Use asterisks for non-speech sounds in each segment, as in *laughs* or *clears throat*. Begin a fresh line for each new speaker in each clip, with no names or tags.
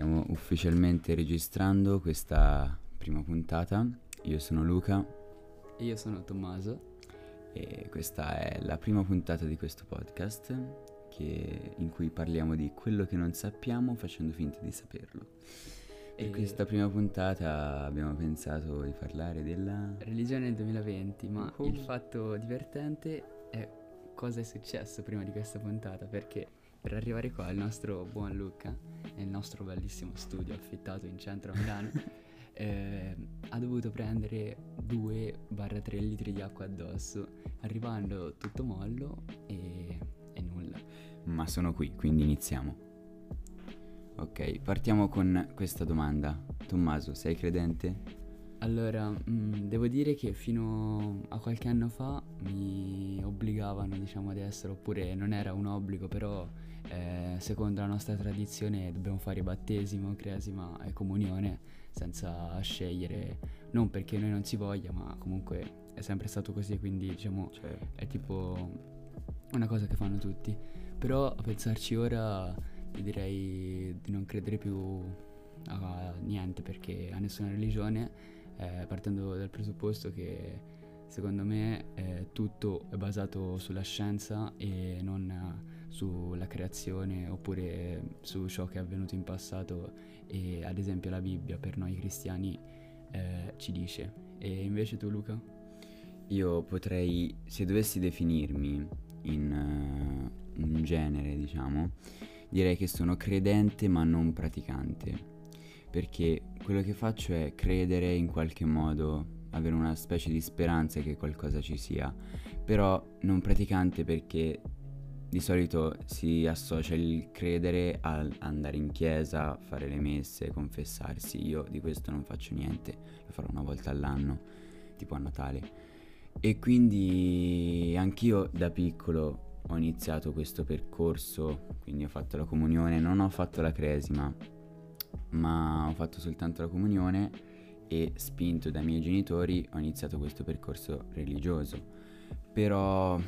Stiamo ufficialmente registrando questa prima puntata. Io sono Luca
E io sono Tommaso.
e questa è la prima puntata di questo podcast che- in cui parliamo di quello che non sappiamo facendo finta di saperlo. E
E-
questa prima puntata abbiamo pensato di parlare della...
Religione nel 2020, ma
Oh.
il fatto divertente è cosa è successo prima di questa puntata, perché per arrivare qua il nostro buon Luca, nel nostro bellissimo studio affittato in centro a Milano, *laughs* eh, ha dovuto prendere 2-3 litri di acqua addosso, arrivando tutto mollo e, e nulla.
Ma sono qui, quindi iniziamo. Ok, partiamo con questa domanda. Tommaso, sei credente?
Allora, mm, devo dire che fino a qualche anno fa mi obbligavano, diciamo, ad essere, oppure non era un obbligo, però eh, secondo la nostra tradizione dobbiamo fare battesimo, cresima e comunione senza scegliere, non perché noi non si voglia, ma comunque è sempre stato così, quindi diciamo
Cioè,
è tipo una cosa che fanno tutti. Però a pensarci ora ti direi di non credere più a niente perché a nessuna religione, eh, partendo dal presupposto che secondo me eh, tutto è basato sulla scienza e non sulla creazione oppure su ciò che è avvenuto in passato e ad esempio la Bibbia per noi cristiani eh, ci dice. E invece tu Luca?
io potrei, se dovessi definirmi in eh, un genere, diciamo, direi che sono credente ma non praticante. Perché quello che faccio è credere in qualche modo, avere una specie di speranza che qualcosa ci sia, però non praticante perché di solito si associa il credere al andare in chiesa, fare le messe, confessarsi. Io di questo non faccio niente, lo farò una volta all'anno, tipo a Natale. E quindi anch'io da piccolo ho iniziato questo percorso, quindi ho fatto la comunione, non ho fatto la cresima, ma ho fatto soltanto la comunione e spinto dai miei genitori ho iniziato questo percorso religioso. Però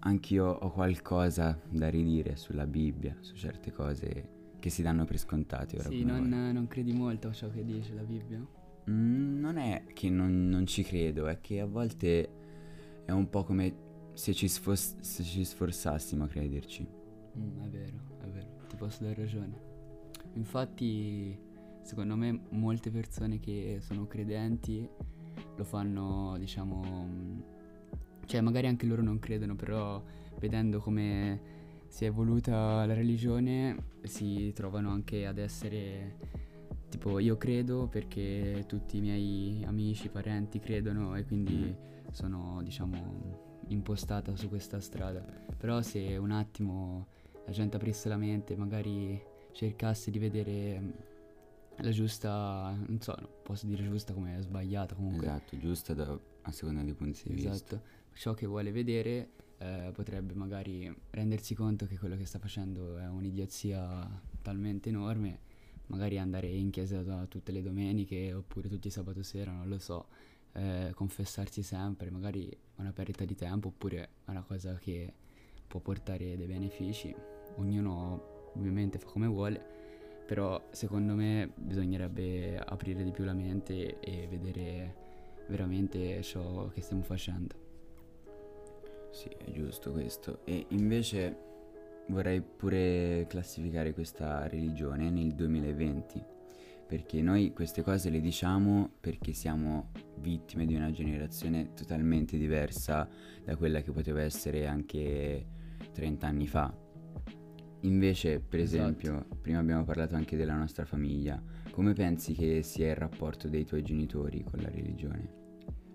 anch'io ho qualcosa da ridire sulla Bibbia, su certe cose che si danno per scontate ora
Sì, non, non credi molto a ciò che dice la Bibbia?
Mm, non è che non, non ci credo, è che a volte è un po' come se ci, sfos- se ci sforzassimo a crederci.
Mm, è vero, è vero, ti posso dare ragione. Infatti, secondo me, molte persone che sono credenti lo fanno, diciamo, mm, cioè magari anche loro non credono, però vedendo come si è evoluta la religione si trovano anche ad essere tipo io credo perché tutti i miei amici, parenti credono e quindi sono, diciamo, impostata su questa strada. Però se un attimo la gente aprisse la mente, magari cercasse di vedere mm, la giusta, non so, posso dire giusta come sbagliata comunque.
Esatto, giusto da- a seconda dei punti di vista.
Esatto, ciò che vuole vedere eh, potrebbe magari rendersi conto che quello che sta facendo è un'idiozia talmente enorme, magari andare in chiesa tutte le domeniche oppure tutti i sabato sera, non lo so, eh, confessarsi sempre, magari è una perdita di tempo oppure è una cosa che può portare dei benefici, ognuno ovviamente fa come vuole, però secondo me bisognerebbe aprire di più la mente e vedere veramente ciò che stiamo facendo.
Sì, è giusto questo. E invece vorrei pure classificare questa religione nel 2020, perché noi queste cose le diciamo perché siamo vittime di una generazione totalmente diversa da quella che poteva essere anche 30 anni fa. Invece, per
Esatto.
esempio, prima abbiamo parlato anche della nostra famiglia. Come pensi che sia il rapporto dei tuoi genitori con la religione?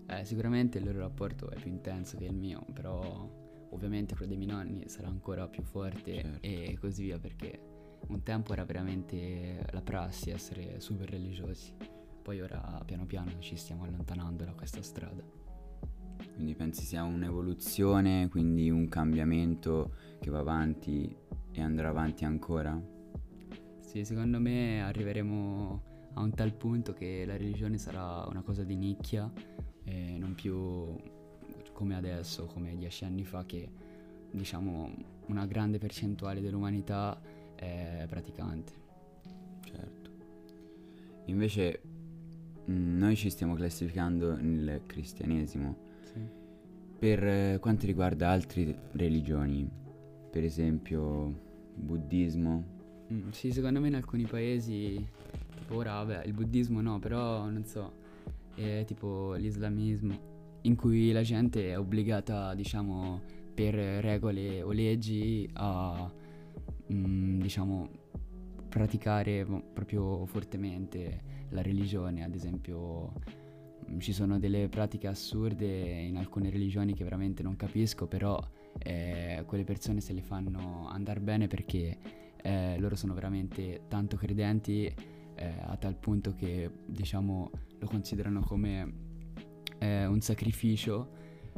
Eh, sicuramente il loro rapporto è più intenso che il mio, però ovviamente quello dei miei nonni sarà ancora più forte
Certo.
e così via perché un tempo era veramente la prassi essere super religiosi, poi ora piano piano ci stiamo allontanando da questa strada.
Quindi pensi sia un'evoluzione, quindi un cambiamento che va avanti e andrà avanti ancora?
Sì, secondo me arriveremo a un tal punto che la religione sarà una cosa di nicchia e non più come adesso, come dieci anni fa, che diciamo una grande percentuale dell'umanità è praticante.
Certo. Invece mh, noi ci stiamo classificando nel cristianesimo.
Sì.
Per eh, quanto riguarda altre religioni, per esempio buddismo,
Mm, sì, secondo me in alcuni paesi, tipo ora, vabbè, il buddismo no, però non so, è tipo l'islamismo, in cui la gente è obbligata, diciamo, per regole o leggi a, mm, diciamo, praticare proprio fortemente la religione, ad esempio ci sono delle pratiche assurde in alcune religioni che veramente non capisco, però eh, quelle persone se le fanno andare bene perché eh, loro sono veramente tanto credenti eh, a tal punto che diciamo lo considerano come eh, un sacrificio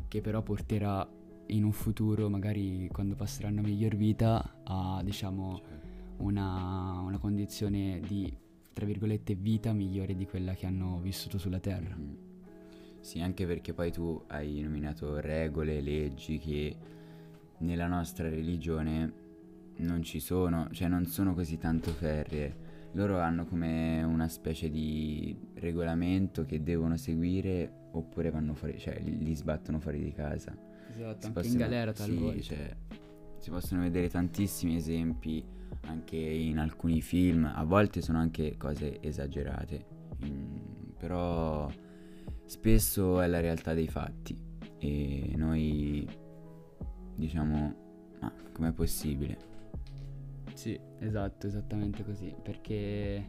che però porterà in un futuro, magari quando passeranno miglior vita, a diciamo una, una condizione di tra virgolette vita migliore di quella che hanno vissuto sulla terra.
Mm. Sì, anche perché poi tu hai nominato regole, leggi che nella nostra religione non ci sono, cioè non sono così tanto ferree. Loro hanno come una specie di regolamento che devono seguire oppure vanno fuori, cioè li, sbattono fuori di casa.
Esatto,
Si
anche
possono-
in galera
sì,
talvolta.
cioè, si possono vedere tantissimi esempi anche in alcuni film, a volte sono anche cose esagerate, in- però spesso è la realtà dei fatti. E noi diciamo, ma com'è possibile?
Sì, esatto, esattamente così, perché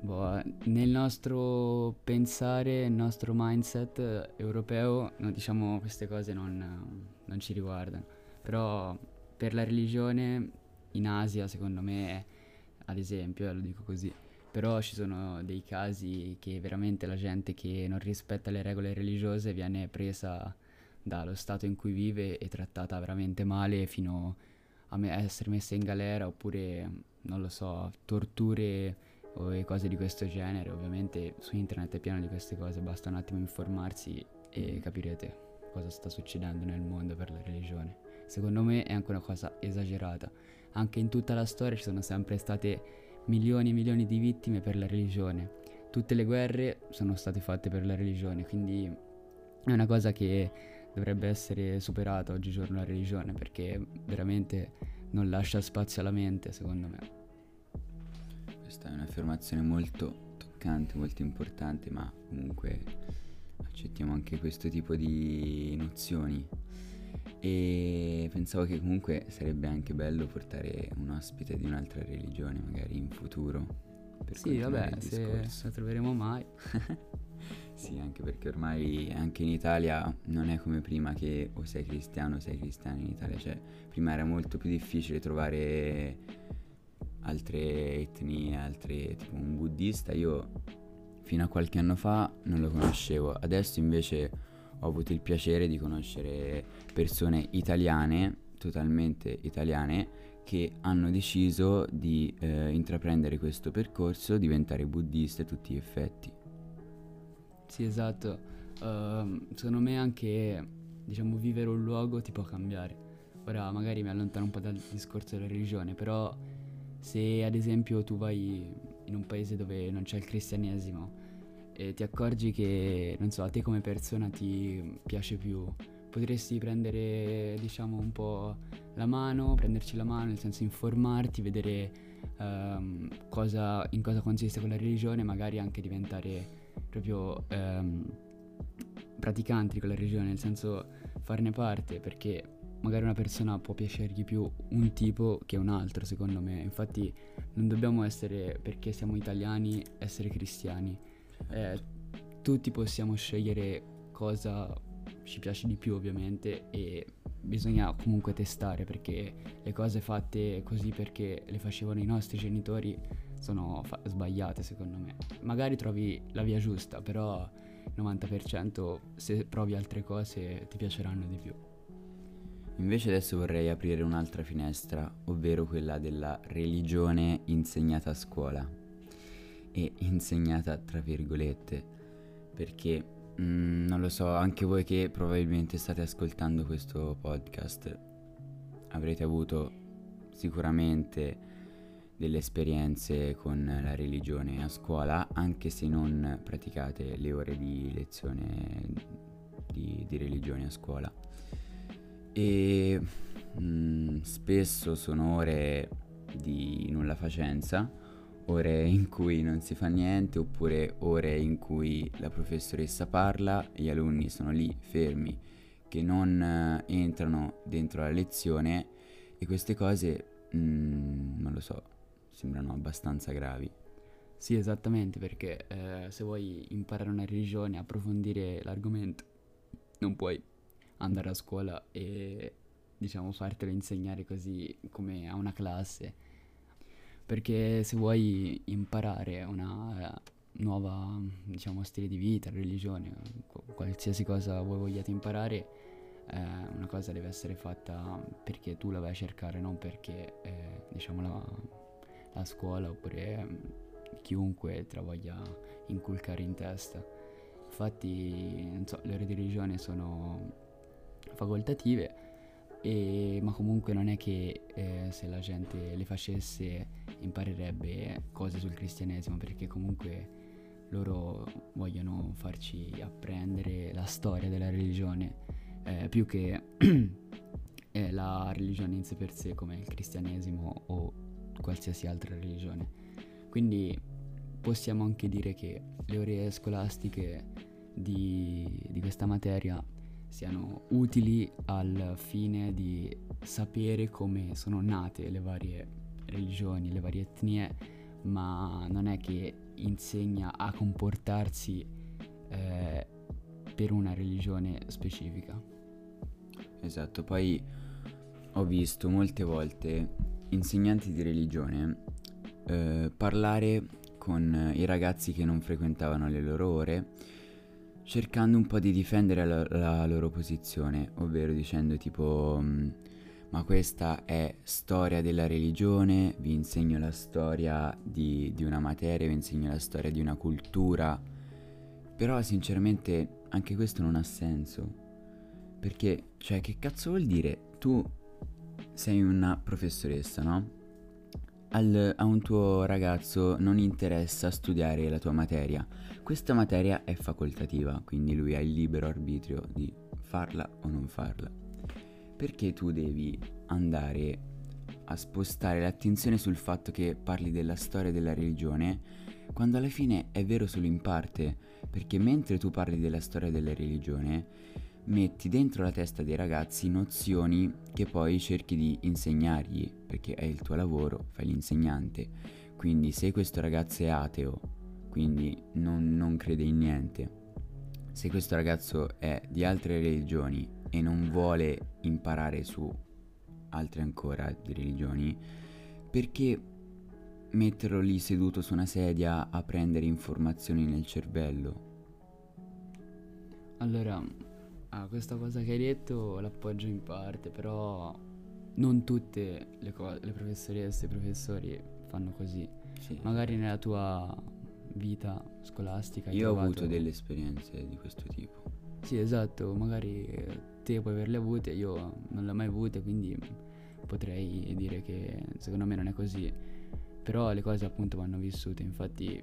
boh, nel nostro pensare, nel nostro mindset europeo, no, diciamo queste cose non, non ci riguardano, però per la religione in Asia, secondo me, ad esempio, eh, lo dico così, però ci sono dei casi che veramente la gente che non rispetta le regole religiose viene presa dallo stato in cui vive e trattata veramente male fino a me- essere messa in galera oppure, non lo so, torture o cose di questo genere. Ovviamente su internet è pieno di queste cose, basta un attimo informarsi e capirete cosa sta succedendo nel mondo per la religione. Secondo me è anche una cosa esagerata. Anche in tutta la storia ci sono sempre state milioni e milioni di vittime per la religione. Tutte le guerre sono state fatte per la religione, quindi è una cosa che dovrebbe essere superata oggigiorno la religione perché veramente non lascia spazio alla mente, secondo me.
Questa è un'affermazione molto toccante, molto importante, ma comunque accettiamo anche questo tipo di nozioni. E pensavo che comunque sarebbe anche bello portare un ospite di un'altra religione, magari in futuro. Per
Sì, vabbè, se la troveremo mai. *laughs*
Sì, anche perché ormai anche in Italia non è come prima che o sei cristiano o sei cristiano in Italia, cioè prima era molto più difficile trovare altre etnie, altre tipo un buddista, io fino a qualche anno fa non lo conoscevo, adesso invece ho avuto il piacere di conoscere persone italiane, totalmente italiane, che hanno deciso di eh, intraprendere questo percorso, diventare buddiste a tutti gli effetti.
Sì, esatto. Ehm, secondo me anche, diciamo, vivere un luogo ti può cambiare. Ora magari mi allontano un po' dal discorso della religione, però se ad esempio tu vai in un paese dove non c'è il cristianesimo e ti accorgi che, non so, a te come persona ti piace più, potresti prendere, diciamo, un po' la mano, prenderci la mano, nel senso informarti, vedere ehm, cosa, in cosa consiste quella religione, magari anche diventare proprio ehm, praticanti di quella religione, nel senso farne parte, perché magari una persona può piacergli più un tipo che un altro, secondo me. Infatti non dobbiamo essere, perché siamo italiani, essere cristiani. Eh, tutti possiamo scegliere cosa ci piace di più, ovviamente, e bisogna comunque testare, perché le cose fatte così perché le facevano i nostri genitori sono fa- sbagliate, secondo me. Magari trovi la via giusta, però il 90% se provi altre cose ti piaceranno di più.
Invece adesso vorrei aprire un'altra finestra, ovvero quella della religione insegnata a scuola. E insegnata tra virgolette, perché mm, non lo so, anche voi che probabilmente state ascoltando questo podcast avrete avuto sicuramente delle esperienze con la religione a scuola, anche se non praticate le ore di lezione di, di religione a scuola. E mh, mm, spesso sono ore di nulla facenza, ore in cui non si fa niente, oppure ore in cui la professoressa parla e gli alunni sono lì fermi, che non eh, entrano dentro la lezione e queste cose, mm, non lo so, sembrano abbastanza gravi.
Sì, esattamente, perché eh, se vuoi imparare una religione, approfondire l'argomento, non puoi andare a scuola e diciamo fartelo insegnare così come a una classe. Perché se vuoi imparare una uh, nuova, diciamo, stile di vita, religione, qualsiasi cosa voi vogliate imparare, eh, una cosa deve essere fatta perché tu la vai a cercare, non perché, eh, diciamo, la, la scuola oppure mm, chiunque te la voglia inculcare in testa. Infatti, so, le ore di religione sono facoltative, e, ma comunque non è che eh, se la gente le facesse imparerebbe cose sul cristianesimo, perché comunque loro vogliono farci apprendere la storia della religione, eh, più che *clears throat* eh, la religione in sé per sé come il cristianesimo o qualsiasi altra religione. Quindi possiamo anche dire che le ore scolastiche di, di questa materia siano utili al fine di sapere come sono nate le varie religioni, le varie etnie, ma non è che insegna a comportarsi eh, per una religione specifica.
Esatto, poi ho visto molte volte insegnanti di religione eh, parlare con i ragazzi che non frequentavano le loro ore cercando un po' di difendere la, la loro posizione, ovvero dicendo tipo mm, ma questa è storia della religione, vi insegno la storia di, di una materia, vi insegno la storia di una cultura, però sinceramente anche questo non ha senso, perché cioè che cazzo vuol dire tu sei una professoressa, no? Al, a un tuo ragazzo non interessa studiare la tua materia. Questa materia è facoltativa, quindi lui ha il libero arbitrio di farla o non farla. Perché tu devi andare a spostare l'attenzione sul fatto che parli della storia della religione, quando alla fine è vero solo in parte, perché mentre tu parli della storia della religione, metti dentro la testa dei ragazzi nozioni che poi cerchi di insegnargli, perché è il tuo lavoro, fai l'insegnante. Quindi se questo ragazzo è ateo, quindi non, non crede in niente, se questo ragazzo è di altre religioni e non vuole imparare su altre ancora di religioni, perché metterlo lì seduto su una sedia a prendere informazioni nel cervello?
Allora, Ah, questa cosa che hai detto l'appoggio in parte, però non tutte le, co- le professoresse e i professori fanno così. Sì. Magari nella tua vita scolastica.
Io ho avuto delle esperienze di questo tipo.
Sì, esatto, magari te puoi averle avute, io non le ho mai avute, quindi potrei dire che secondo me non è così. Però le cose appunto vanno vissute, infatti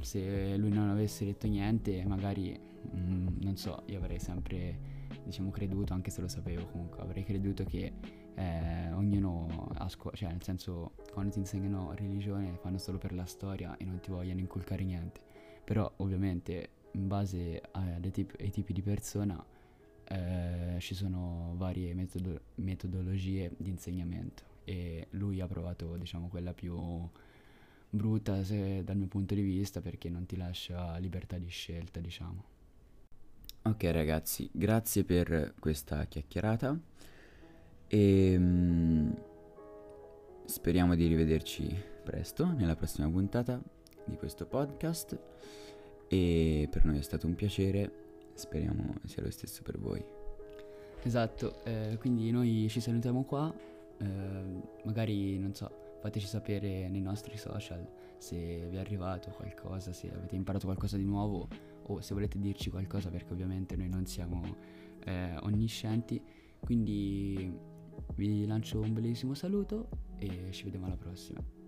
se lui non avesse detto niente, magari, mm, non so, io avrei sempre, diciamo, creduto, anche se lo sapevo comunque, avrei creduto che eh, ognuno a scuola, cioè nel senso, quando ti insegnano religione fanno solo per la storia e non ti vogliono inculcare niente. Però ovviamente in base tip- ai tipi di persona eh, ci sono varie metodo- metodologie di insegnamento e lui ha provato, diciamo, quella più brutta se, dal mio punto di vista perché non ti lascia libertà di scelta, diciamo.
Ok ragazzi, grazie per questa chiacchierata. E um, speriamo di rivederci presto nella prossima puntata di questo podcast. E per noi è stato un piacere, speriamo sia lo stesso per voi.
Esatto, eh, quindi noi ci salutiamo qua, eh, magari non so, fateci sapere nei nostri social se vi è arrivato qualcosa, se avete imparato qualcosa di nuovo o se volete dirci qualcosa perché ovviamente noi non siamo eh, onniscienti. Quindi vi lancio un bellissimo saluto e ci vediamo alla prossima.